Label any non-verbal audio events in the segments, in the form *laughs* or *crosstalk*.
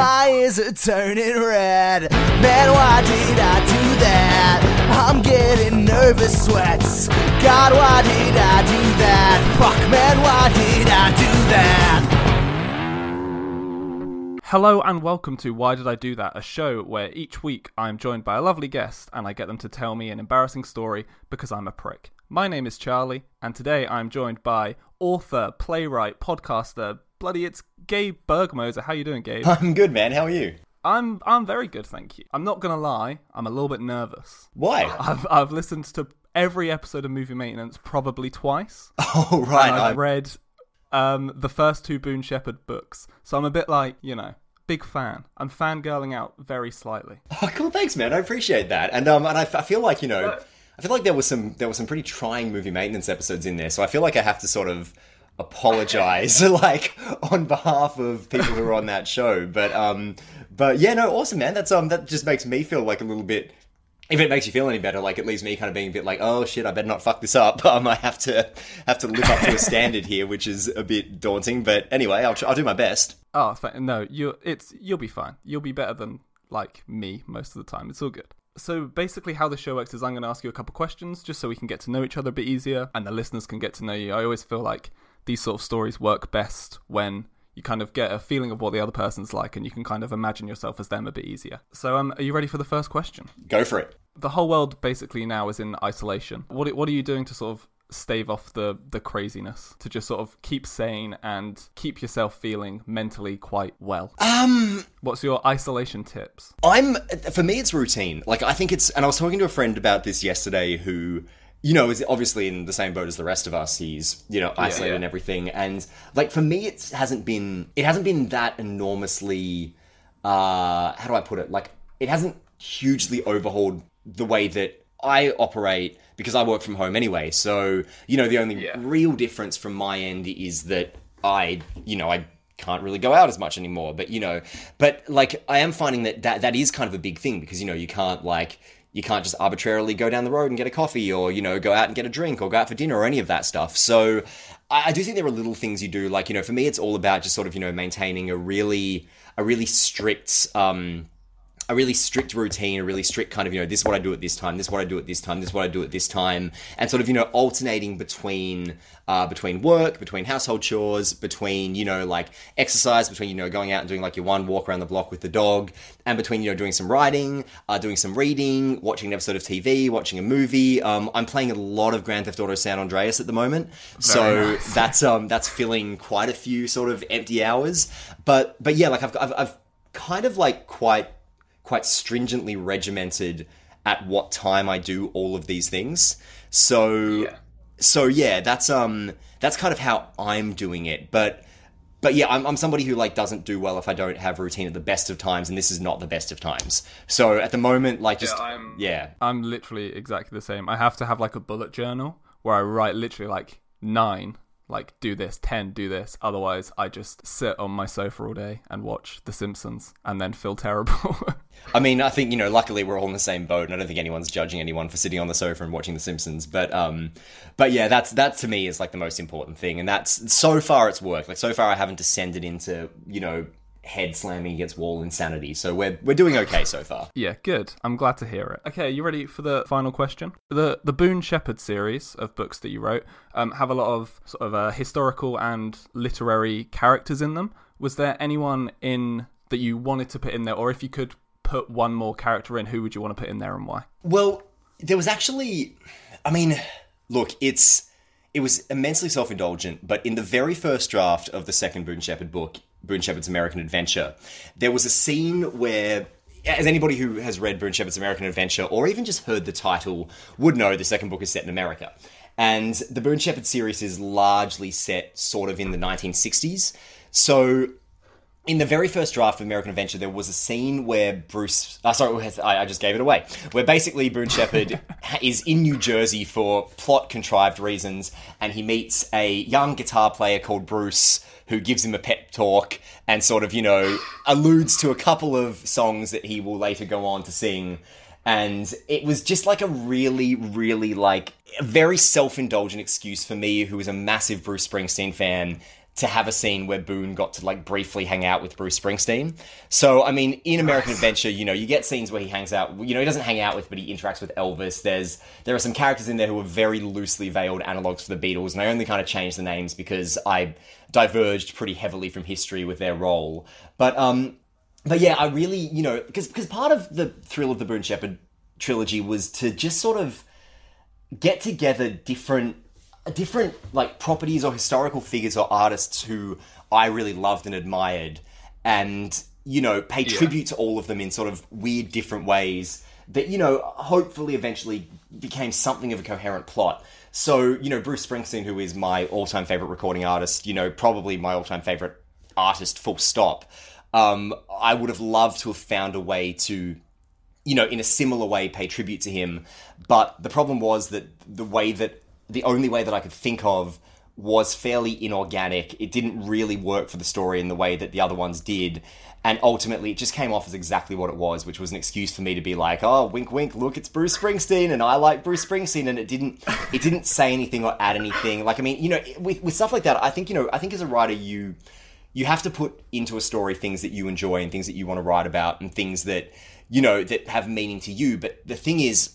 My ears are turning red. Man, why did I do that? I'm getting nervous sweats. God, why did I do that? Fuck, man, why did I do that? Hello and welcome to Why Did I Do That, a show where each week I am joined by a lovely guest and I get them to tell me an embarrassing story because I'm a prick. My name is Charlie, and today I'm joined by author, playwright, podcaster, bloody it's Gabe Bergmoser. How you doing, Gabe? *laughs* I'm good, man. How are you? I'm I'm very good, thank you. I'm not gonna lie, I'm a little bit nervous. Why? I've I've listened to every episode of Movie Maintenance probably twice. *laughs* Oh, right. I've I- read um, the first two Boone Shepherd books, so I'm a bit like you know, big fan. I'm fangirling out very slightly. *laughs* Oh, cool. Thanks, man. I appreciate that. And um, and I, I feel like you know, I feel like there was some there was some pretty trying movie maintenance episodes in there. So I feel like I have to sort of apologize, *laughs* like on behalf of people who are on that show. But um, but yeah, no, awesome, man. That's um, that just makes me feel like a little bit. If it makes you feel any better, like it leaves me kind of being a bit like, oh shit, I better not fuck this up. *laughs* Um, I have to have to live up to a standard here, which is a bit daunting. But anyway, I'll I'll do my best. Oh no, you it's you'll be fine. You'll be better than like me most of the time. It's all good. So basically, how the show works is I'm going to ask you a couple questions just so we can get to know each other a bit easier, and the listeners can get to know you. I always feel like these sort of stories work best when you kind of get a feeling of what the other person's like, and you can kind of imagine yourself as them a bit easier. So, um, are you ready for the first question? Go for it. The whole world basically now is in isolation. What what are you doing to sort of stave off the the craziness to just sort of keep sane and keep yourself feeling mentally quite well? Um, What's your isolation tips? I'm for me it's routine. Like I think it's and I was talking to a friend about this yesterday who you know is obviously in the same boat as the rest of us. He's you know isolated yeah. and everything and like for me it hasn't been it hasn't been that enormously uh how do I put it? Like it hasn't hugely overhauled the way that I operate because I work from home anyway. So, you know, the only Yeah. real difference from my end is that I, you know, I can't really go out as much anymore. But you know, but like I am finding that that, that is kind of a big thing because you know you can't like you can't just arbitrarily go down the road and get a coffee or you know go out and get a drink or go out for dinner or any of that stuff. So I, do think there are little things you do like you know for me it's all about just sort of you know maintaining a really a really strict um a really strict routine, a really strict kind of, you know, this is what I do at this time, this is what I do at this time, this is what I do at this time, and sort of, you know, alternating between uh, between work, between household chores, between, you know, like exercise, between, you know, going out and doing like your one walk around the block with the dog, and between, you know, doing some writing, uh, doing some reading, watching an episode of TV, watching a movie. Um, I'm playing a lot of Grand Theft Auto San Andreas at the moment, so nice. *laughs* that's um that's filling quite a few sort of empty hours. But but yeah, like I've I've, I've kind of like quite quite stringently regimented at what time I do all of these things. So so yeah, that's um that's kind of how I'm doing it. But but yeah, I'm, I'm somebody who like doesn't do well if I don't have a routine at the best of times, and this is not the best of times. So at the moment, like just I'm- yeah, I'm literally exactly the same. I have to have like a bullet journal where I write literally like nine, like do this, ten, do this. Otherwise, I just sit on my sofa all day and watch The Simpsons and then feel *laughs* terrible. I mean, I think you know. Luckily, we're all in the same boat, and I don't think anyone's judging anyone for sitting on the sofa and watching The Simpsons. But, um, but yeah, that's that to me is like the most important thing, and that's so far it's worked. Like so far, I haven't descended into you know head slamming against wall insanity. So we're we're doing okay so far. *laughs* yeah, good. I'm glad to hear it. Okay, you ready for the final question? The the Boone Shepherd series of books that you wrote um, have a lot of sort of uh, historical and literary characters in them. Was there anyone in that you wanted to put in there, or if you could put one more character in, who would you want to put in there and why? Well, there was actually, I mean, look, it's it was immensely self indulgent, but in the very first draft of the second Boone Shepherd book, Boone Shepherd's American Adventure, there was a scene where. As anybody who has read Boone Shepherd's American Adventure, or even just heard the title, would know, the second book is set in America. And the Boone Shepherd series is largely set sort of in the 1960s. So in the very first draft of American Adventure, there was a scene where Bruce. Uh, sorry, I, I just gave it away. Where basically Boone Shepherd *laughs* is in New Jersey for plot contrived reasons, and he meets a young guitar player called Bruce who gives him a pep talk and sort of, you know, alludes to a couple of songs that he will later go on to sing. And it was just like a really, really like a very self indulgent excuse for me, who is a massive Bruce Springsteen fan, to have a scene where Boone got to like briefly hang out with Bruce Springsteen. So, I mean, in American Adventure, you know, you get scenes where he hangs out. You know, he doesn't hang out with, but he interacts with Elvis. There's there are some characters in there who are very loosely veiled analogs for the Beatles, and I only kind of changed the names because I diverged pretty heavily from history with their role. But um, but yeah, I really, you know, because because part of the thrill of the Boone Shepherd trilogy was to just sort of get together different different like properties or historical figures or artists who I really loved and admired and you know pay tribute to all of them in sort of weird different ways that you know hopefully eventually became something of a coherent plot so you know Bruce Springsteen who is my all-time favorite recording artist you know probably my all-time favorite artist full stop um, I would have loved to have found a way to you know, in a similar way, pay tribute to him. But the problem was that the way that the only way that I could think of was fairly inorganic. It didn't really work for the story in the way that the other ones did. And ultimately, it just came off as exactly what it was, which was an excuse for me to be like, "Oh, wink, wink! Look, it's Bruce Springsteen, and I like Bruce Springsteen." And it didn't, it didn't say anything or add anything. Like, I mean, you know, with with stuff like that, I think you know, I think as a writer, you you have to put into a story things that you enjoy and things that you want to write about and things that you know that have meaning to you but the thing is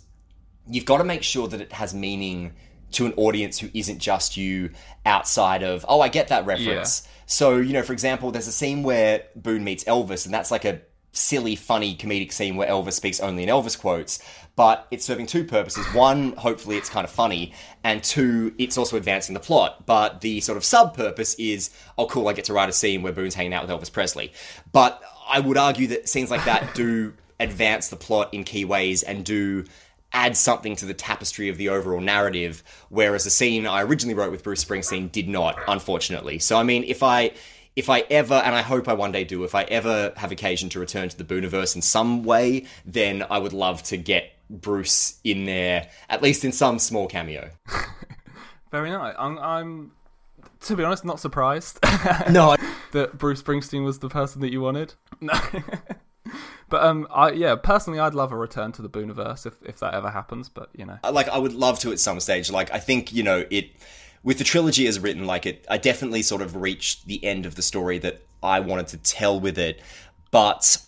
you've got to make sure that it has meaning to an audience who isn't just you outside of oh i get that reference. So you know for example there's a scene where boone meets elvis and that's like a silly funny comedic scene where elvis speaks only in elvis quotes but it's serving two purposes. One hopefully it's kind of funny and two it's also advancing the plot but the sort of sub purpose is oh cool i get to write a scene where boone's hanging out with elvis presley. But i would argue that scenes like that *laughs* do advance the plot in key ways and do add something to the tapestry of the overall narrative whereas the scene i originally wrote with bruce springsteen did not unfortunately so i mean if i if I ever, and I hope I one day do, if I ever have occasion to return to the Booniverse in some way, then I would love to get Bruce in there, at least in some small cameo. *laughs* Very nice. I'm, I'm to be honest, not surprised No, *laughs* I- that Bruce Springsteen was the person that you wanted. No. *laughs* *laughs* but um, I yeah, personally, I'd love a return to the Booniverse if if that ever happens. But you know, like I would love to at some stage. Like I think you know it with the trilogy as written. Like it, I definitely sort of reached the end of the story that I wanted to tell with it, but.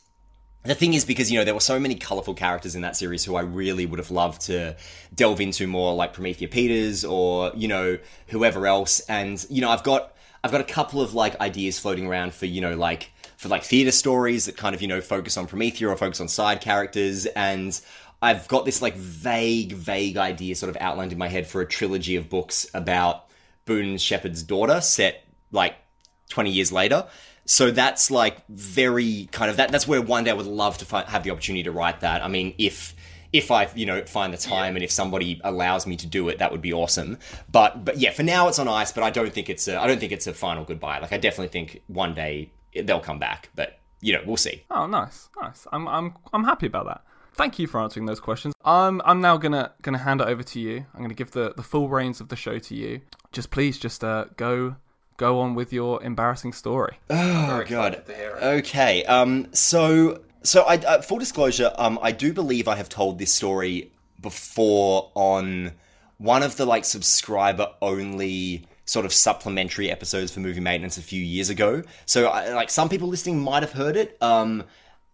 The thing is, because you know there were so many colorful characters in that series who I really would have loved to delve into more, like Promethea Peters or you know whoever else. And you know I've got I've got a couple of like ideas floating around for you know like for like theater stories that kind of you know focus on Promethea or focus on side characters and I've got this like vague vague idea sort of outlined in my head for a trilogy of books about Boone Shepherd's daughter set like 20 years later so that's like very kind of that that's where one day I would love to fi- have the opportunity to write that I mean if if I, you know, find the time and if somebody allows me to do it, that would be awesome. But, but yeah, for now it's on ice. But I don't think it's a, I don't think it's a final goodbye. Like I definitely think one day they'll come back. But you know, we'll see. oh nice, nice. I'm I'm I'm happy about that. Thank you for answering those questions. I'm I'm now gonna gonna hand it over to you. I'm gonna give the the full reins of the show to you. Just please, just uh, go go on with your embarrassing story. Oh god. Okay. Um. So so I uh, full disclosure. Um. I do believe I have told this story before on one of the like subscriber only sort of supplementary episodes for movie maintenance a few years ago. So I, like some people listening might have heard it. Um.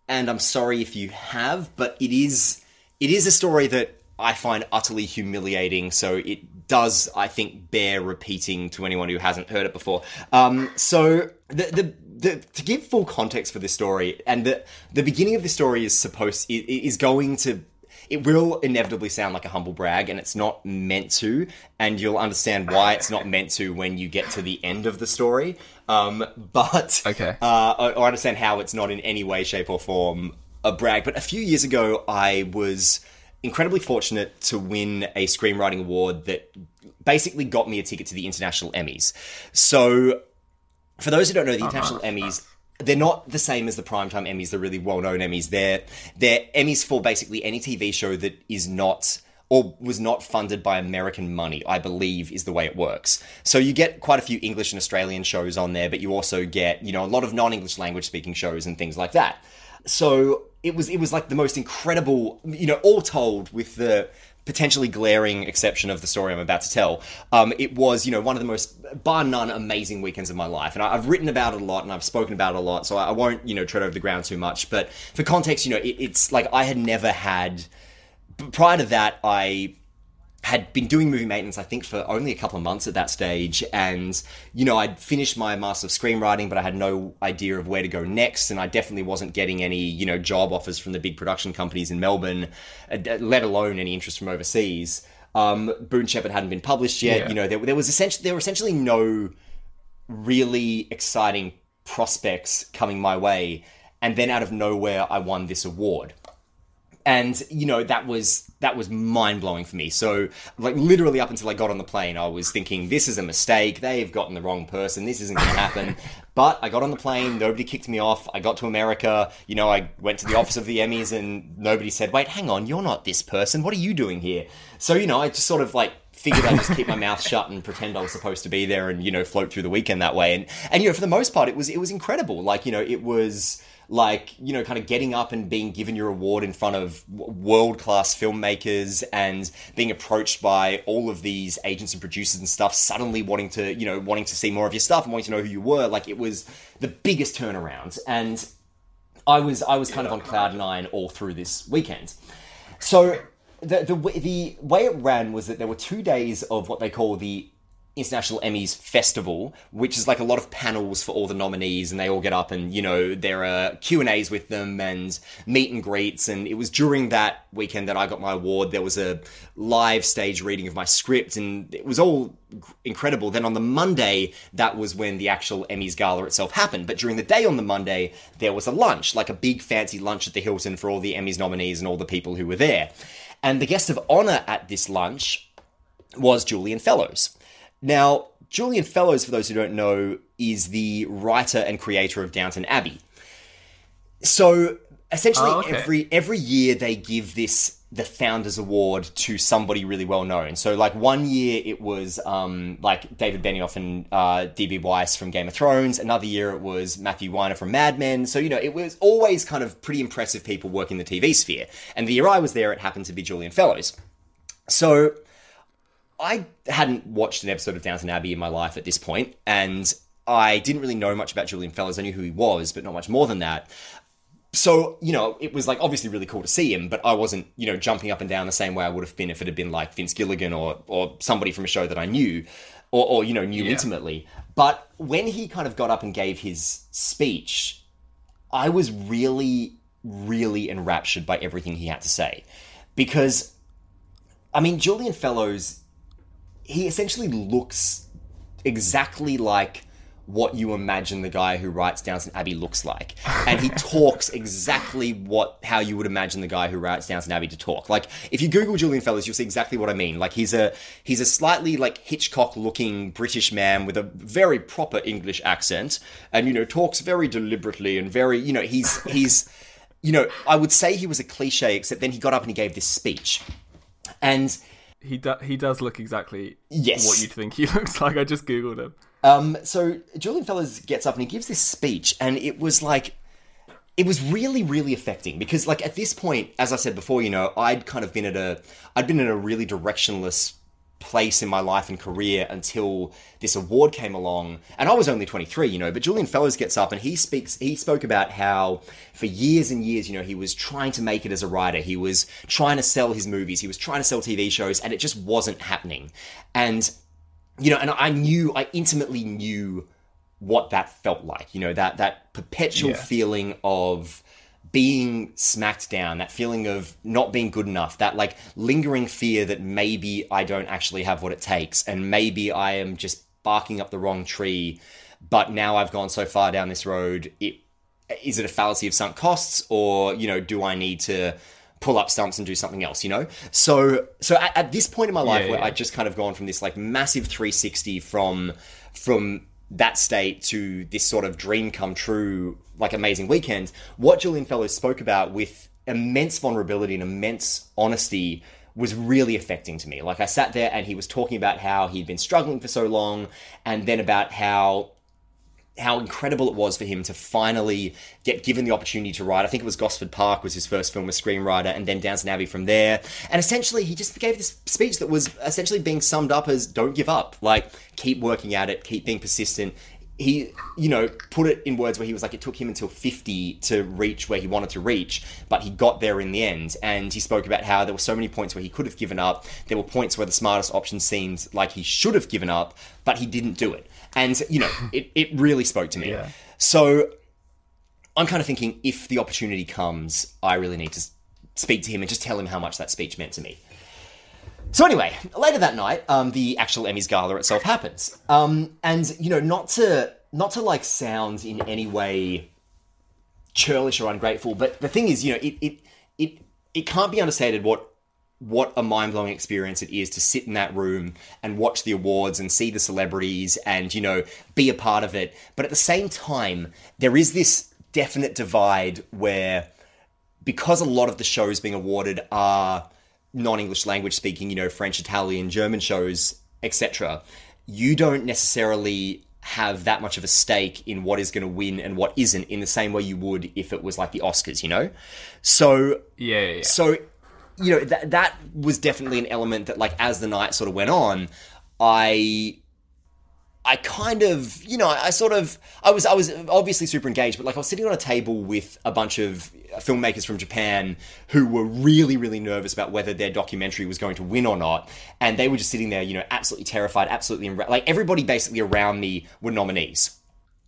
And I'm sorry if you have, but it is it is a story that I find utterly humiliating. So it does, I think, bear repeating to anyone who hasn't heard it before. Um, so the, the the to give full context for this story, and the the beginning of the story is supposed is going to. It will inevitably sound like a humble brag, and it's not meant to. And you'll understand why it's not meant to when you get to the end of the story. Um, but Okay. uh, or understand how it's not in any way, shape, or form a brag. But a few years ago, I was incredibly fortunate to win a screenwriting award that basically got me a ticket to the International Emmys. So, for those who don't know, the International Emmys. They're not the same as the primetime Emmys, the really well-known Emmys. They're they're Emmys for basically any TV show that is not or was not funded by American money, I believe is the way it works. So you get quite a few English and Australian shows on there, but you also get, you know, a lot of non-English language speaking shows and things like that. So it was it was like the most incredible, you know, all told with the potentially glaring exception of the story I'm about to tell, um, it was, you know, one of the most, bar none, amazing weekends of my life. And I, have written about it a lot and I've spoken about it a lot, so I, won't, you know, tread over the ground too much. But for context, you know, it, it's like I had never had, prior to that, I had been doing movie maintenance, I think, for only a couple of months at that stage. And, you know, I'd finished my Master of Screenwriting, but I had no idea of where to go next. And I definitely wasn't getting any, you know, job offers from the big production companies in Melbourne, uh, let alone any interest from overseas. Um, Boone Shepherd hadn't been published yet. Yeah. You know, there, there was essentially, there were essentially no really exciting prospects coming my way. And then out of nowhere, I won this award and you know that was that was mind blowing for me. So like literally up until I got on the plane, I was thinking this is a mistake. They've gotten the wrong person. This isn't going to happen. *laughs* but I got on the plane. Nobody kicked me off. I got to America. You know, I went to the office of the Emmys, and nobody said, "Wait, hang on, you're not this person. What are you doing here?" So you know, I just sort of like figured I'd just keep my mouth shut and pretend I was supposed to be there and you know float through the weekend that way. And and you know for the most part it was it was incredible. Like you know it was like you know kind of getting up and being given your award in front of world class filmmakers and being approached by all of these agents and producers and stuff suddenly wanting to you know wanting to see more of your stuff and wanting to know who you were like it was the biggest turnaround and I was I was kind of on cloud nine all through this weekend. So the the the way it ran was that there were two days of what they call the International Emmys Festival, which is like a lot of panels for all the nominees, and they all get up and you know there are Q and A's with them and meet and greets. And it was during that weekend that I got my award. There was a live stage reading of my script, and it was all incredible. Then on the Monday, that was when the actual Emmys gala itself happened. But during the day on the Monday, there was a lunch, like a big fancy lunch at the Hilton for all the Emmys nominees and all the people who were there. And the guest of honor at this lunch was Julian Fellowes. Now, Julian Fellowes, for those who don't know, is the writer and creator of Downton Abbey. So essentially, Oh, okay. every every year they give this the Founders Award to somebody really well known. So like one year it was um, like David Benioff and uh, DB Weiss from Game of Thrones. Another year it was Matthew Weiner from Mad Men. So you know it was always kind of pretty impressive people working the TV sphere. And the year I was there, it happened to be Julian Fellowes. So I hadn't watched an episode of Downton Abbey in my life at this point, and I didn't really know much about Julian Fellowes. I knew who he was, but not much more than that. So, you know, it was like obviously really cool to see him, but I wasn't, you know, jumping up and down the same way I would have been if it had been like Vince Gilligan or or somebody from a show that I knew or, or you know, knew Yeah. intimately. But when he kind of got up and gave his speech, I was really, really enraptured by everything he had to say. Because, I mean, Julian Fellowes, he essentially looks exactly like what you imagine the guy who writes Downton Abbey looks like. And he *laughs* talks exactly what how you would imagine the guy who writes Downton Abbey to talk. Like if you Google Julian Fellowes, you'll see exactly what I mean. Like he's a he's a slightly like Hitchcock looking British man with a very proper English accent and you know talks very deliberately and very you know he's *laughs* he's you know, I would say he was a cliche, except then he got up and he gave this speech. And He do- he does look exactly Yes. what you'd think he *laughs* looks like. I just googled him. Um, so Julian Fellowes gets up and he gives this speech, and it was like, it was really, really affecting because, like, at this point, as I said before, you know, I'd kind of been at a, I'd been in a really directionless place in my life and career until this award came along, and I was only 23, you know. But Julian Fellowes gets up and he speaks, he spoke about how for years and years, you know, he was trying to make it as a writer, he was trying to sell his movies, he was trying to sell TV shows, and it just wasn't happening, and you know, and I knew, I intimately knew what that felt like. You know, that that perpetual Yeah. feeling of being smacked down, that feeling of not being good enough, that like lingering fear that maybe I don't actually have what it takes, and maybe I am just barking up the wrong tree. But now I've gone so far down this road, it is it a fallacy of sunk costs, or you know, do I need to pull up stumps and do something else? You know, so so at, at this point in my life Yeah, where yeah. I just kind of gone from this like massive 360 from from that state to this sort of dream come true like amazing weekend. What julian fellowes spoke about with immense vulnerability and immense honesty was really affecting to me. Like i sat there and he was talking about how he'd been struggling for so long and then about how how incredible it was for him to finally get given the opportunity to write. I think it was Gosford Park was his first film as screenwriter, and then Downton Abbey from there. And essentially, he just gave this speech that was essentially being summed up as "Don't give up, like keep working at it, keep being persistent." He, you know, put it in words where he was like, it took him until 50 to reach where he wanted to reach, but he got there in the end. And he spoke about how there were so many points where he could have given up. There were points where the smartest option seemed like he should have given up, but he didn't do it and you know *laughs* it, it really spoke to me. Yeah. so i'm kind of thinking if the opportunity comes i really need to speak to him and just tell him how much that speech meant to me. So anyway later that night um, the actual emmys gala itself happens. Um, and you know not to not to like sound in any way churlish or ungrateful but the thing is you know it it it, it can't be understated what what a mind-blowing experience it is to sit in that room and watch the awards and see the celebrities and you know be a part of it but at the same time there is this definite divide where because a lot of the shows being awarded are non-english language speaking you know french italian german shows etc you don't necessarily have that much of a stake in what is going to win and what isn't in the same way you would if it was like the oscars you know so Yeah, yeah, yeah. so you know that that was definitely an element that like as the night sort of went on i i kind of you know i sort of i was i was obviously super engaged but like i was sitting on a table with a bunch of filmmakers from japan who were really really nervous about whether their documentary was going to win or not and they were just sitting there you know absolutely terrified absolutely enra- like everybody basically around me were nominees.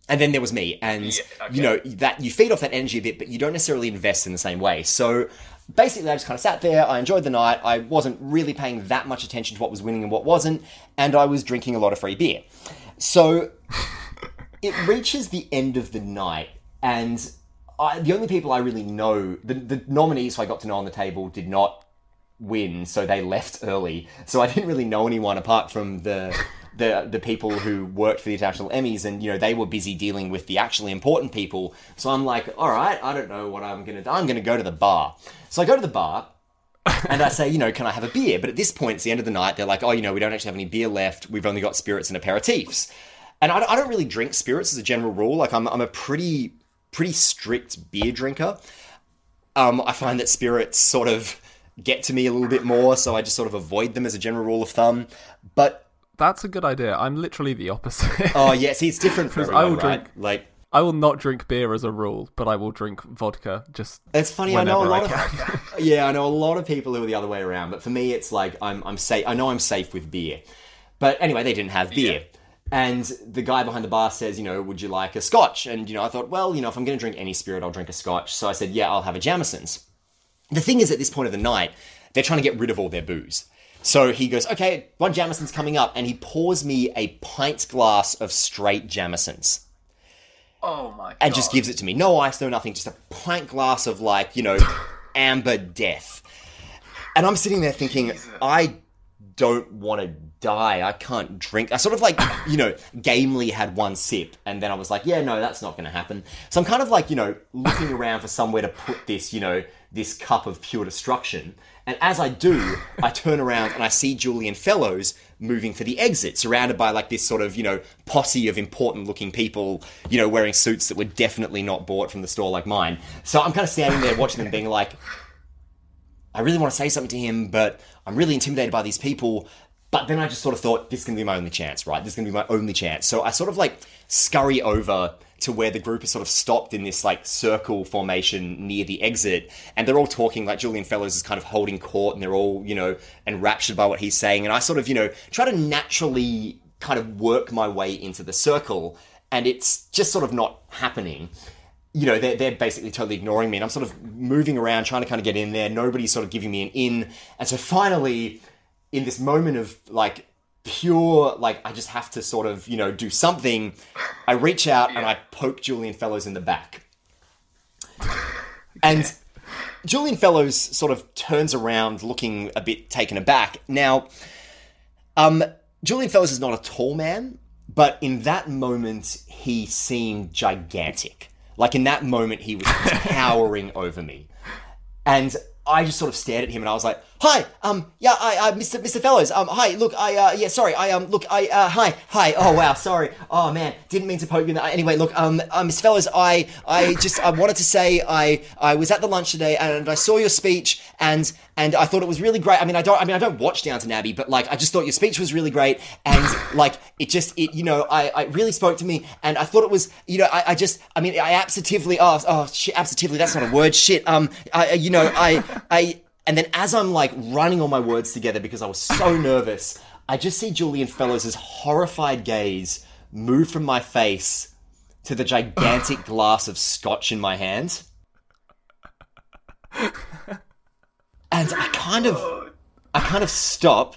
And then there was me and you know that you feed off that energy a bit but you don't necessarily invest in the same way. So basically i just kind of sat there i enjoyed the night i wasn't really paying that much attention to what was winning and what wasn't and i was drinking a lot of free beer so it *laughs* reaches the end of the night and I, the only people i really know the, the nominees who i got to know on the table did not win, so they left early. So I didn't really know anyone apart from the the the people who worked for the international Emmys, and you know they were busy dealing with the actually important people. So I'm like, all right, I don't know what I'm gonna do. I'm gonna go to the bar. So I go to the bar. and I say, you know, can I have a beer? But at this point, it's the end of the night. They're like, oh, you know, we don't actually have any beer left. We've only got spirits and aperitifs. And I, I don't really drink spirits as a general rule. Like, I'm, I'm a pretty, pretty strict beer drinker um, I find that spirits sort of get to me a little bit more, so I just sort of avoid them as a general rule of thumb. But That's a good idea. I'm literally the opposite. oh yeah, see, it's different for *laughs* everyone, I will right? drink- Like I will not drink beer as a rule, but I will drink vodka just it's funny. I know a lot of *laughs* yeah, I know a lot of people who are the other way around. But for me, it's like I'm I'm safe. I know I'm safe with beer. But anyway, they didn't have beer. And the guy behind the bar says, you know, would you like a scotch? And, you know, I thought, well, you know, if I'm going to drink any spirit, I'll drink a scotch. So I said, yeah, I'll have a Jameson's. The thing is, at this point of the night, they're trying to get rid of all their booze. So he goes, okay, one Jameson's coming up, and he pours me a pint glass of straight Jameson's Oh my god. and just gives it to me. No ice, no nothing, just a pint glass of like, you know, *laughs* amber death. And I'm sitting there thinking, I don't want to die. I can't drink. I sort of like, *laughs* you know, gamely had one sip, and then I was like, yeah, no, that's not going to happen. So I'm kind of like, you know, looking around for somewhere to put this, you know, this cup of pure destruction. And as I do, I turn around and I see Julian Fellowes moving for the exit, surrounded by like this sort of, you know, posse of important looking people, you know, wearing suits that were definitely not bought from the store like mine. So I'm kind of standing there watching them being like, I really want to say something to him, but I'm really intimidated by these people. But then I just sort of thought, this is going to be my only chance, right? This is going to be my only chance. So I sort of like scurry over to where the group is sort of stopped in this like circle formation near the exit. And they're all talking, like Julian Fellowes is kind of holding court and they're all, you know, enraptured by what he's saying. And I sort of, you know, try to naturally kind of work my way into the circle. And it's just sort of not happening you know, they're, they're basically totally ignoring me. And I'm sort of moving around, trying to kind of get in there. Nobody's sort of giving me an in. And so finally, in this moment of like pure, like, I just have to sort of, you know, do something, I reach out and I poke Julian Fellowes in the back. And Julian Fellowes sort of turns around looking a bit taken aback. Now, um, Julian Fellowes is not a tall man, but in that moment, he seemed gigantic. Like in that moment, he was *laughs* towering over me. And I just sort of stared at him and I was like, "Hi, um, yeah, I, uh, Mr. Mr. Fellowes, um, hi, look, I, uh, yeah, sorry, I, um, look, I, uh, hi, hi, oh wow, sorry, oh man, didn't mean to poke you in the Anyway, look, um, uh, Mr. Fellowes, I, I just, I wanted to say, I, I was at the lunch today and I saw your speech and, and I thought it was really great. I mean, I don't, I mean, I don't watch Downton Abbey, but like, I just thought your speech was really great and like, it just, it, you know, I, I really spoke to me and I thought it was, you know, I, I just, I mean, I absolutely, oh, oh, shit, absolutely, that's not a word, shit, um, I, you know, I, I, and then as I'm like running all my words together because I was so *laughs* nervous, I just see Julian Fellowes' horrified gaze move from my face to the gigantic *laughs* glass of scotch in my hand. And I kind of I kind of stop.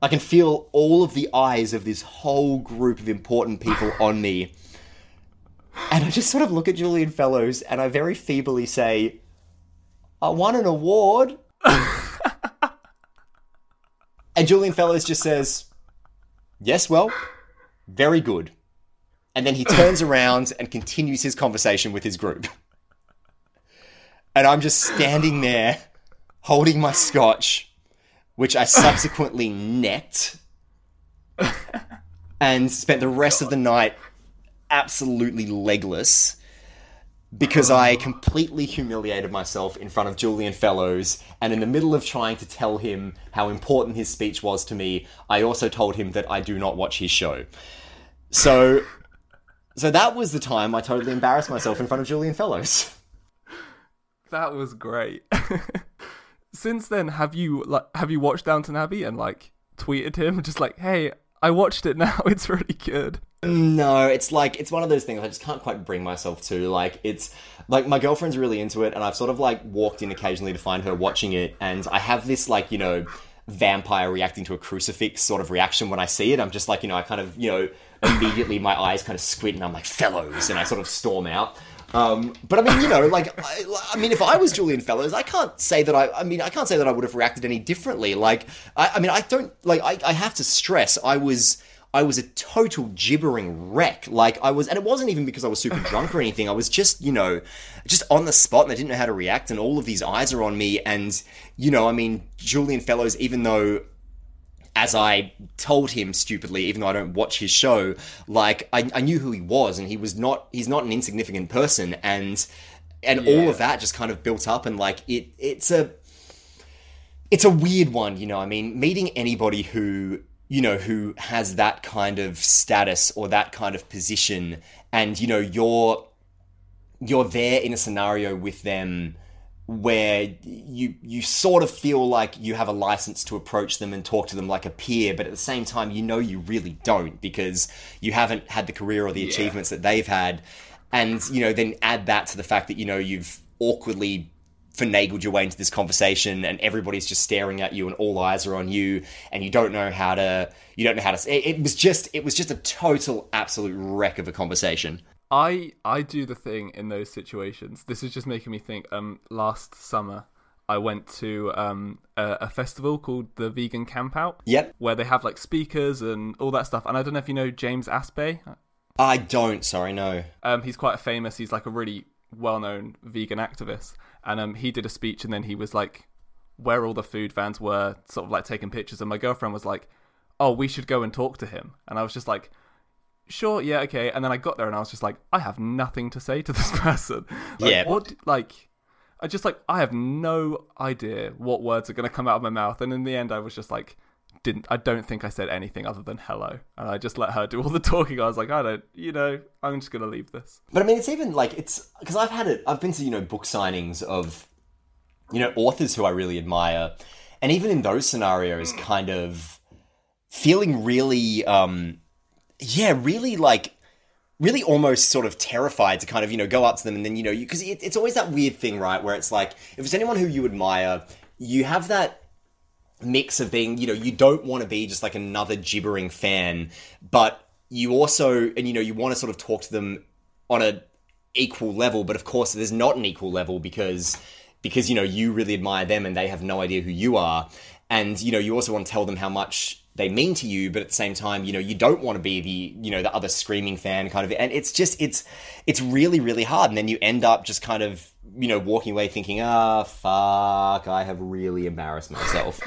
I can feel all of the eyes of this whole group of important people on me. And I just sort of look at Julian Fellowes and I very feebly say, I won an award. *laughs* and Julian Fellowes just says, Yes, well, very good. And then he turns around and continues his conversation with his group. And I'm just standing there holding my scotch, which I subsequently necked and spent the rest of the night absolutely legless because oh. I completely humiliated myself in front of Julian Fellowes, and in the middle of trying to tell him how important his speech was to me, I also told him that I do not watch his show. So, so that was the time I totally embarrassed myself in front of Julian Fellowes. *laughs* That was great. *laughs* Since then, have you like have you watched Downton Abbey and like tweeted him just like, "Hey, I watched it now. *laughs* It's really good." No, it's like it's one of those things I just can't quite bring myself to. Like it's like my girlfriend's really into it, and I've sort of like walked in occasionally to find her watching it, and I have this like you know vampire reacting to a crucifix sort of reaction when I see it. I'm just like you know I kind of you know immediately my eyes kind of squint, and I'm like fellowes, and I sort of storm out. Um, but I mean, you know, like, I, I, mean, if I was Julian Fellowes, I can't say that I, I mean, I can't say that I would have reacted any differently. Like, I, I mean, I don't, like, I, I have to stress, I was, I was a total gibbering wreck. Like, I was, and it wasn't even because I was super drunk or anything. I was just, you know, just on the spot and I didn't know how to react, and all of these eyes are on me. And, you know, I mean, Julian Fellowes, even though as I told him stupidly, even though I don't watch his show, like I, I knew who he was, and he was not he's not an insignificant person, and and Yeah. all of that just kind of built up, and like it it's a it's a weird one, you know. I mean, meeting anybody who you know who has that kind of status or that kind of position, and you know you're you're there in a scenario with them where you you sort of feel like you have a license to approach them and talk to them like a peer, but at the same time you know you really don't because you haven't had the career or the Yeah. achievements that they've had, and you know then add that to the fact that you know you've awkwardly finagled your way into this conversation and everybody's just staring at you and all eyes are on you and you don't know how to you don't know how to it, it was just it was just a total absolute wreck of a conversation I I do the thing in those situations. This is just making me think. Um, last summer I went to um a, a festival called the Vegan Camp Out. Yep. Where they have like speakers and all that stuff. And I don't know if you know James Aspey. i don't sorry no Um, he's quite famous. He's like a really well-known vegan activist, and um, he did a speech, and then he was like, where all the food vans were, sort of like taking pictures, and my girlfriend was like, "Oh, we should go and talk to him," and I was just like. Sure, yeah, okay. And then I got there and I was just like, I have nothing to say to this *laughs* person. Like, Yeah. What, like, I just like, I have no idea what words are going to come out of my mouth. And in the end, I was just like, didn't, I don't think I said anything other than hello. And I just let her do all the talking. I was like, I don't, you know, I'm just going to leave this. But I mean, it's even like it's because I've had it. I've been to you know book signings of you know authors who I really admire, and even in those scenarios, kind of feeling really, um, yeah, really like really almost sort of terrified to kind of you know go up to them and then you know because it, it's always that weird thing right where it's like if it's anyone who you admire you have that mix of being, you know, you don't want to be just like another gibbering fan, but you also, and you know, you want to sort of talk to them on a equal level, but of course there's not an equal level because because you know you really admire them and they have no idea who you are, and you know you also want to tell them how much they mean to you, but at the same time, you know, you don't want to be the you know the other screaming fan kind of, and it's just it's it's really really hard, and then you end up just kind of you know, walking away thinking, ah, fuck, I have really embarrassed myself.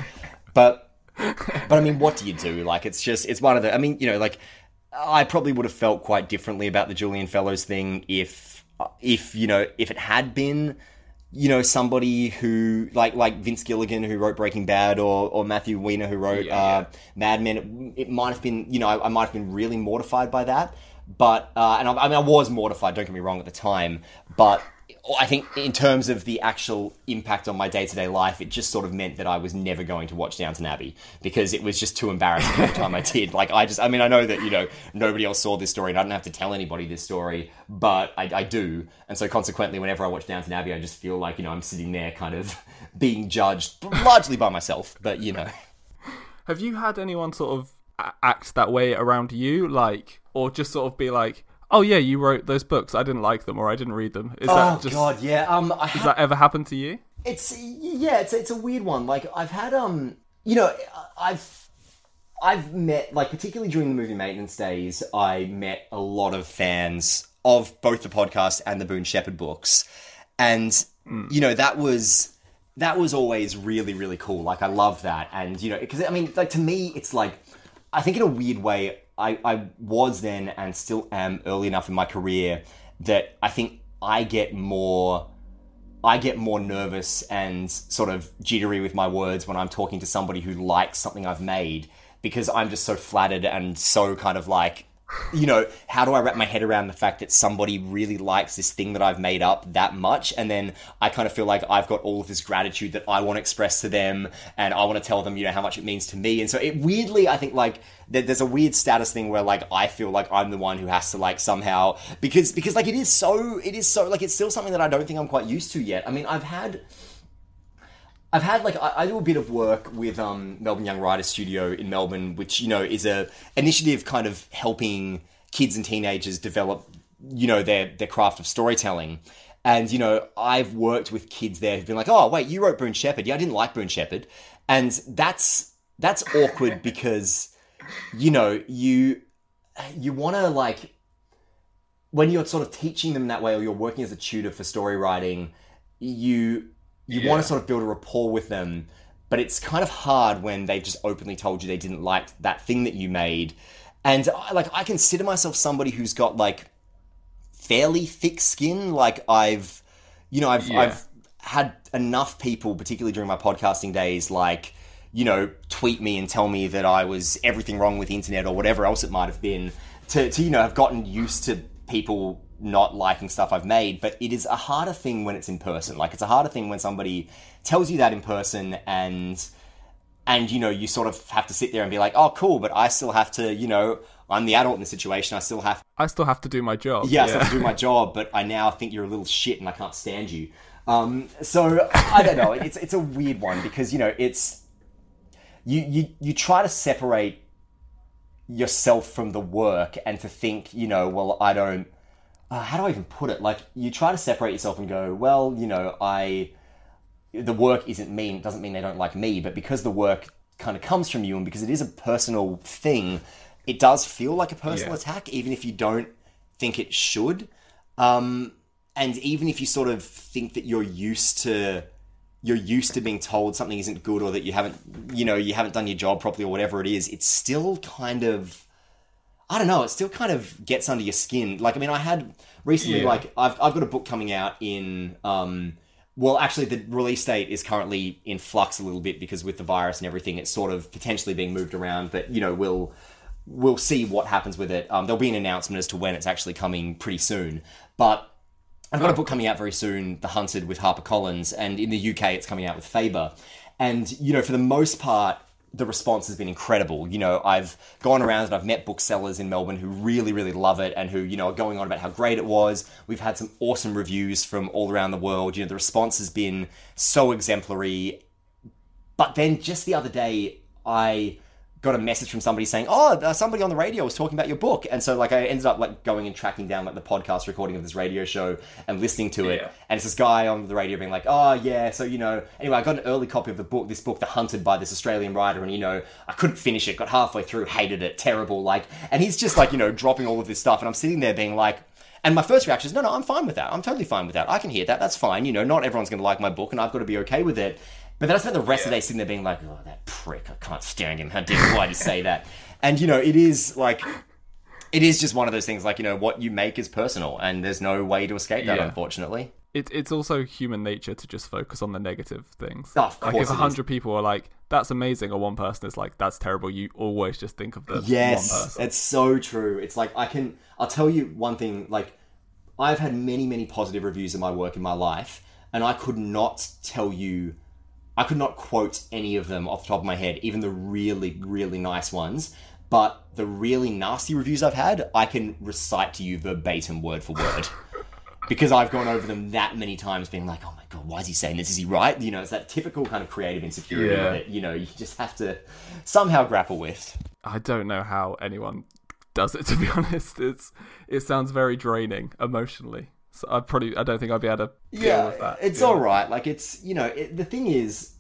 but, but I mean, what do you do? Like, it's just, it's one of the, I mean, you know, like, I probably would have felt quite differently about the Julian Fellowes thing if, if, you know, if it had been, you know, somebody who like like Vince Gilligan who wrote Breaking Bad or or Matthew Weiner who wrote Yeah, uh, Mad Men. It, it might have been, you know, I, I might have been really mortified by that. But uh, and I, I mean, I was mortified. Don't get me wrong at the time, but I think in terms of the actual impact on my day to day life, it just sort of meant that I was never going to watch Downton Abbey because it was just too embarrassing every time I did. Like I just, I mean, I know that you know nobody else saw this story, and I don't have to tell anybody this story, but I, I do, and so consequently, whenever I watch Downton Abbey, I just feel like you know I'm sitting there, kind of *laughs* being judged largely by myself, but you know. Have you had anyone sort of act that way around you, like, or just sort of be like, "Oh yeah, you wrote those books. I didn't like them, or I didn't read them." Is Oh that just God, yeah. Um, I has that ever happened to you? It's yeah, it's it's a weird one. Like I've had um, you know, I've I've met like particularly during the movie maintenance days, I met a lot of fans of both the podcast and the Boone Shepherd books, and you know that was that was always really really cool. Like I love that, and you know, because I mean, like to me, it's like I think in a weird way, I I was then and still am early enough in my career that I think I get more. I get more nervous and sort of jittery with my words when I'm talking to somebody who likes something I've made because I'm just so flattered and so kind of like, you know, how do I wrap my head around the fact that somebody really likes this thing that I've made up that much? And then I kind of feel like I've got all of this gratitude that I want to express to them and I want to tell them, you know, how much it means to me. And so it weirdly, I think like, there- there's a weird status thing where like I feel like I'm the one who has to like somehow because because like it is so it is so like it's still something that I don't think I'm quite used to yet. I mean I've had I've had like I, I do a bit of work with um, Melbourne Young Writers Studio in Melbourne, which you know is a initiative kind of helping kids and teenagers develop you know their their craft of storytelling. And you know I've worked with kids there who've been like, oh wait, you wrote Boone Shepherd? Yeah, I didn't like Boone Shepherd, and that's that's awkward *laughs* because you know you you want to like when you're sort of teaching them that way or you're working as a tutor for story writing you you want to sort of build a rapport with them but it's kind of hard when they've just openly told you they didn't like that thing that you made. And I, like i consider myself somebody who's got like fairly thick skin. Like i've you know i've Yeah. i've had enough people particularly during my podcasting days like you know tweet me and tell me that i was everything wrong with the internet or whatever else it might have been to, to you know have gotten used to people not liking stuff I've made, but it is a harder thing when it's in person. Like it's a harder thing when somebody tells you that in person and and you know you sort of have to sit there and be like, "Oh, cool," but I still have to, you know, I'm the adult in the situation. I still have I still have to do my job. yeah, I still have to do my job, but I now think you're a little shit and I can't stand you. Um, so I *laughs* don't know. It's it's a weird one because you know it's you you you try to separate yourself from the work and to think you know well I don't uh, how do I even put it like you try to separate yourself and go well you know I the work isn't mean. it doesn't mean they don't like me but because the work kind of comes from you and because it is a personal thing it does feel like a personal Yeah. attack even if you don't think it should um, and even if you sort of think that you're used to you're used to being told something isn't good or that you haven't you know you haven't done your job properly or whatever it is it's still kind of I don't know. It still kind of gets under your skin. Like, I mean, I had recently, Yeah. like, I've, I've got a book coming out in, um, well, actually, the release date is currently in flux a little bit because with the virus and everything, it's sort of potentially being moved around. But you know, we'll we'll see what happens with it. Um, there'll be an announcement as to when it's actually coming pretty soon. But I've got a book coming out very soon, The Hunted with HarperCollins, and in the UK it's coming out with Faber. And, you know, for the most part, the response has been incredible. You know, I've gone around and I've met booksellers in Melbourne who really, really love it and who, you know, are going on about how great it was. We've had some awesome reviews from all around the world. You know, the response has been so exemplary but then just the other day, I got a message from somebody saying, "Oh, uh, somebody on the radio was talking about your book," and so like I ended up like going and tracking down like the podcast recording of this radio show and listening to it. Yeah. And it's this guy on the radio being like, "Oh yeah, so you know." Anyway, I got an early copy of the book, this book, The Hunted, by this Australian writer, and you know, I couldn't finish it. Got halfway through, hated it, terrible. Like, and he's just like you know dropping all of this stuff, and I'm sitting there being like. And my first reaction is, no, no, I'm fine with that. I'm totally fine with that. I can hear that. That's fine. You know, not everyone's going to like my book, and I've got to be okay with it. But then I spent the rest of the day sitting there being like, oh, that prick. I can't stand him. How dare why you say that? And you know, it is like. It is just one of those things, like you know, what you make is personal, and there's no way to escape that, Yeah. unfortunately. it, it's also human nature to just focus on the negative things. Oh, of like course if a hundred people are like, "That's amazing," or one person is like, "That's terrible," you always just think of the Yes, it's so true. It's like I can. I'll tell you one thing. Like I've had many, many positive reviews of my work in my life, and I could not tell you. I could not quote any of them off the top of my head, even the really, really nice ones. But the really nasty reviews I've had, I can recite to you verbatim, word for word. *laughs* because I've gone over them that many times, being like, "Oh my god, why is he saying this? Is he right?" You know, it's that typical kind of creative insecurity Yeah. that you know you just have to somehow grapple with. I don't know how anyone does it. *laughs* To be honest, it's it sounds very draining emotionally. So I probably I don't think I'd be able to deal yeah, with that. it's to be all honest. right. Like it's you know it, the thing is,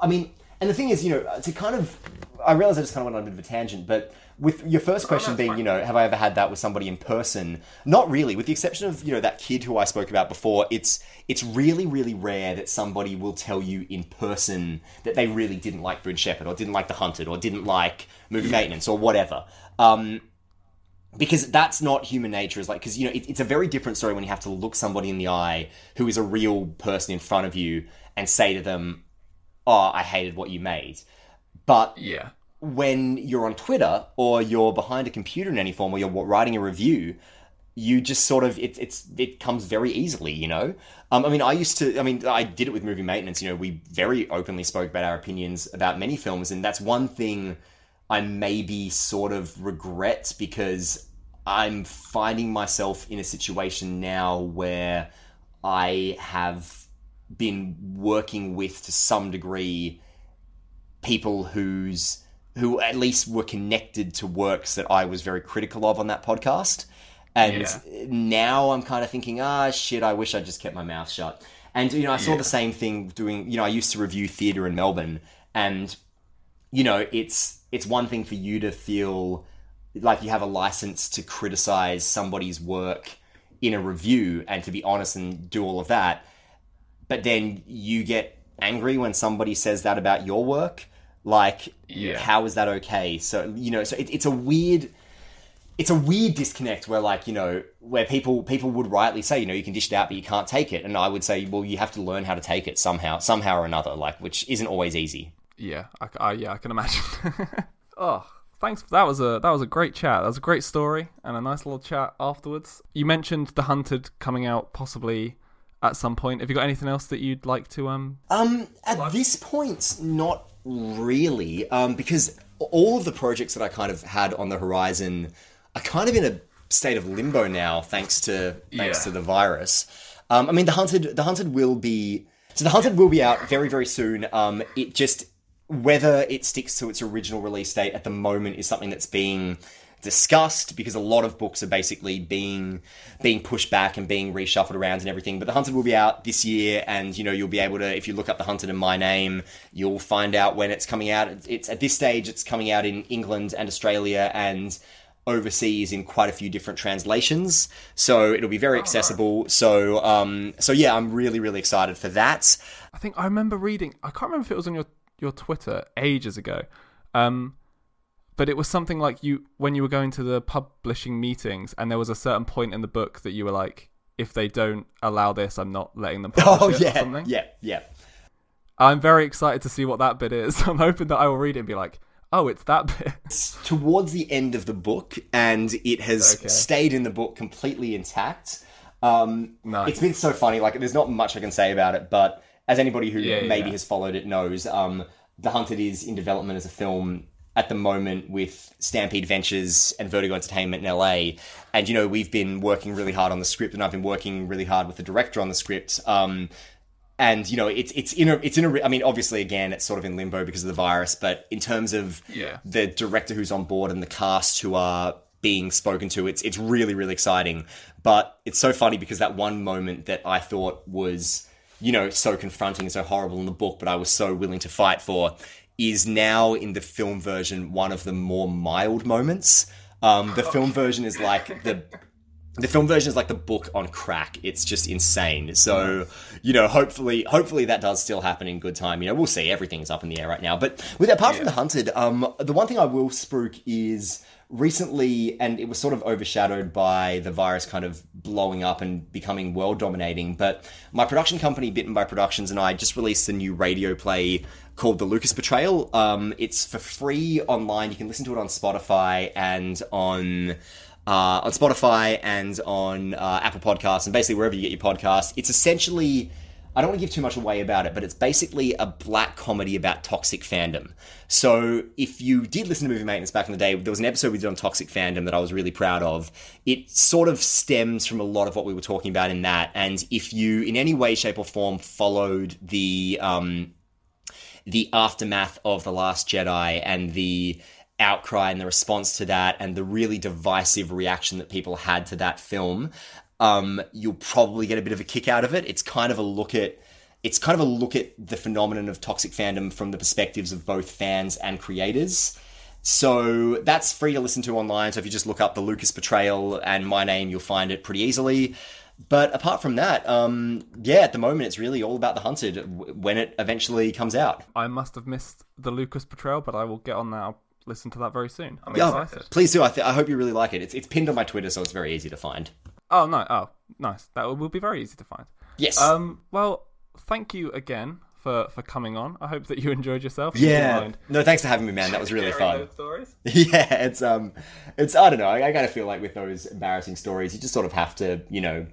I mean, and the thing is, you know, to kind of, I realize I just kind of went on a bit of a tangent, but with your first question that's being, fine. you know, have I ever had that with somebody in person? Not really, with the exception of you know that kid who I spoke about before. It's it's really really rare that somebody will tell you in person that they really didn't like Boone Shepherd or didn't like The Hunted or didn't like Movie Maintenance or whatever. Um, because that's not human nature is like because you know it, it's a very different story when you have to look somebody in the eye who is a real person in front of you and say to them oh i hated what you made. But Yeah, when you're on twitter or you're behind a computer in any form or you're writing a review you just sort of it, it's it comes very easily you know? Um, i mean i used to i mean i did it with movie maintenance you know we very openly spoke about our opinions about many films and that's one thing i maybe sort of regret because i'm finding myself in a situation now where i have been working with to some degree people whose who at least were connected to works that I was very critical of on that podcast. And Yeah. now I'm kind of thinking, ah, shit, I wish I just kept my mouth shut. And you know, I saw Yeah. the same thing doing. You know, I used to review theater in Melbourne, and you know, it's it's one thing for you to feel like you have a license to criticize somebody's work in a review and to be honest and do all of that but then you get angry when somebody says that about your work like Yeah. how is that okay? So you know so it, it's a weird it's a weird disconnect where like you know where people people would rightly say you know you can dish it out but you can't take it. And i would say well you have to learn how to take it somehow somehow or another like which isn't always easy yeah, I, I- yeah, I can imagine. *laughs* oh, thanks. That was a that was a great chat. That was a great story and a nice little chat afterwards. You mentioned the Hunted coming out possibly at some point. Have you got anything else that you'd like to um? Um, at this point, not really, um, because all of the projects that I kind of had on the horizon are kind of in a state of limbo now, thanks to thanks Yeah. to the virus. Um, I mean, the hunted, the hunted will be so the hunted will be out very very soon. Um, it just whether it sticks to its original release date at the moment is something that's being discussed because a lot of books are basically being being pushed back and being reshuffled around and everything. But the hunted will be out this year and you know you'll be able to if you look up the hunted in my name you'll find out when it's coming out. It's, it's at this stage it's coming out in england and australia and overseas in quite a few different translations. So it'll be very accessible. so um so yeah i'm really really excited for that. I think I remember reading. I can't remember if it was on your your Twitter ages ago. Um, but it was something like you when you were going to the publishing meetings, and there was a certain point in the book that you were like, if they don't allow this, I'm not letting them *laughs* publish oh yeah something. yeah yeah I'm very excited to see what that bit is. *laughs* I'm hoping that I will read it and be like, oh, it's that bit. towards the end of the book, and it has Okay. stayed in the book completely intact. Um, Nice. It's been so funny. Like, there's not much I can say about it, but as anybody who Yeah, maybe yeah. has followed it knows, um, The Hunted is in development as a film at the moment with Stampede Ventures and Vertigo Entertainment in LA. And, you know, we've been working really hard on the script, and I've been working really hard with the director on the script. Um, and you know it's it's in a it's in a I mean obviously again it's sort of in limbo because of the virus but in terms of Yeah. the director who's on board and the cast who are being spoken to it's it's really really exciting but it's so funny because that one moment that I thought was you know so confronting and so horrible in the book but I was so willing to fight for is now in the film version one of the more mild moments um the *laughs* film version is like the the film version is like the book on crack. It's just insane. So, you know, hopefully, hopefully that does still happen in good time. You know, we'll see. Everything's up in the air right now. But with apart from the hunted, um, the one thing I will spruik is recently, and it was sort of overshadowed by the virus kind of blowing up and becoming world dominating. But my production company, Bitten by Productions, and I just released a new radio play called The Lucas Betrayal. Um, it's for free online. You can listen to it on Spotify and on uh, on Spotify and on uh, Apple Podcasts and basically wherever you get your podcast. It's essentially. I don't want to give too much away about it, but it's basically a black comedy about toxic fandom. So, if you did listen to Movie Maintenance back in the day, there was an episode we did on toxic fandom that I was really proud of. It sort of stems from a lot of what we were talking about in that. And if you, in any way, shape, or form, followed the um, the aftermath of the Last Jedi and the outcry and the response to that and the really divisive reaction that people had to that film, um, you'll probably get a bit of a kick out of it. It's kind of a look at it's kind of a look at the phenomenon of toxic fandom from the perspectives of both fans and creators. So that's free to listen to online. So if you just look up the Lucas Betrayal and my name, you'll find it pretty easily. But apart from that, um, yeah, at the moment it's really all about the hunted when it eventually comes out. I must have missed the Lucas Betrayal, but I will get on that. I'll listen to that very soon. I'm Yeah, excited. please do. I, th- I hope you really like it. It's it's pinned on my Twitter, so it's very easy to find. Oh no! Oh, nice. That will be very easy to find. Yes. Um. Well, thank you again for for coming on. I hope that you enjoyed yourself. Yeah. No, thanks for having me, man. That was really fun. *laughs* Yeah, it's um, it's I don't know. I, I kind of feel like with those embarrassing stories, you just sort of have to, you know,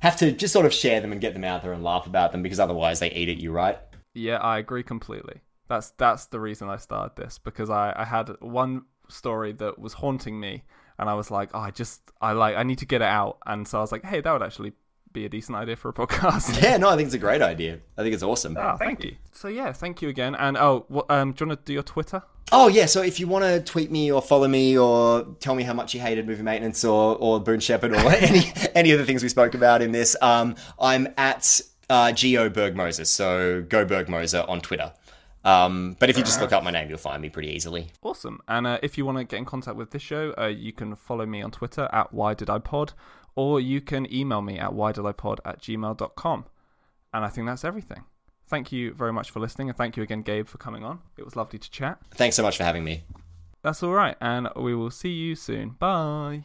have to just sort of share them and get them out there and laugh about them because otherwise they eat at you, right? Yeah, I agree completely. That's that's the reason I started this because I I had one story that was haunting me, and I was like, oh, I just I like I need to get it out, and so I was like, hey, that would actually be a decent idea for a *laughs* podcast. *laughs* Yeah, no, I think it's a great idea. I think it's awesome. Ah, thank you. So yeah, thank you again. And oh, what, um, do you want to do your Twitter? Oh yeah, so if you want to tweet me or follow me or tell me how much you hated movie maintenance or or Boone Shepherd or *laughs* any any of the things we spoke about in this, um, I'm at uh, Geo Bergmoser, so go Bergmoser on Twitter. Um, but if you just look up my name, you'll find me pretty easily. Awesome. And uh, if you want to get in contact with this show, uh, you can follow me on Twitter at why did I pod, or you can email me at why did I pod at gmail.com. And I think that's everything. Thank you very much for listening, and thank you again, Gabe, for coming on. It was lovely to chat. Thanks so much for having me. That's all right, and we will see you soon. Bye.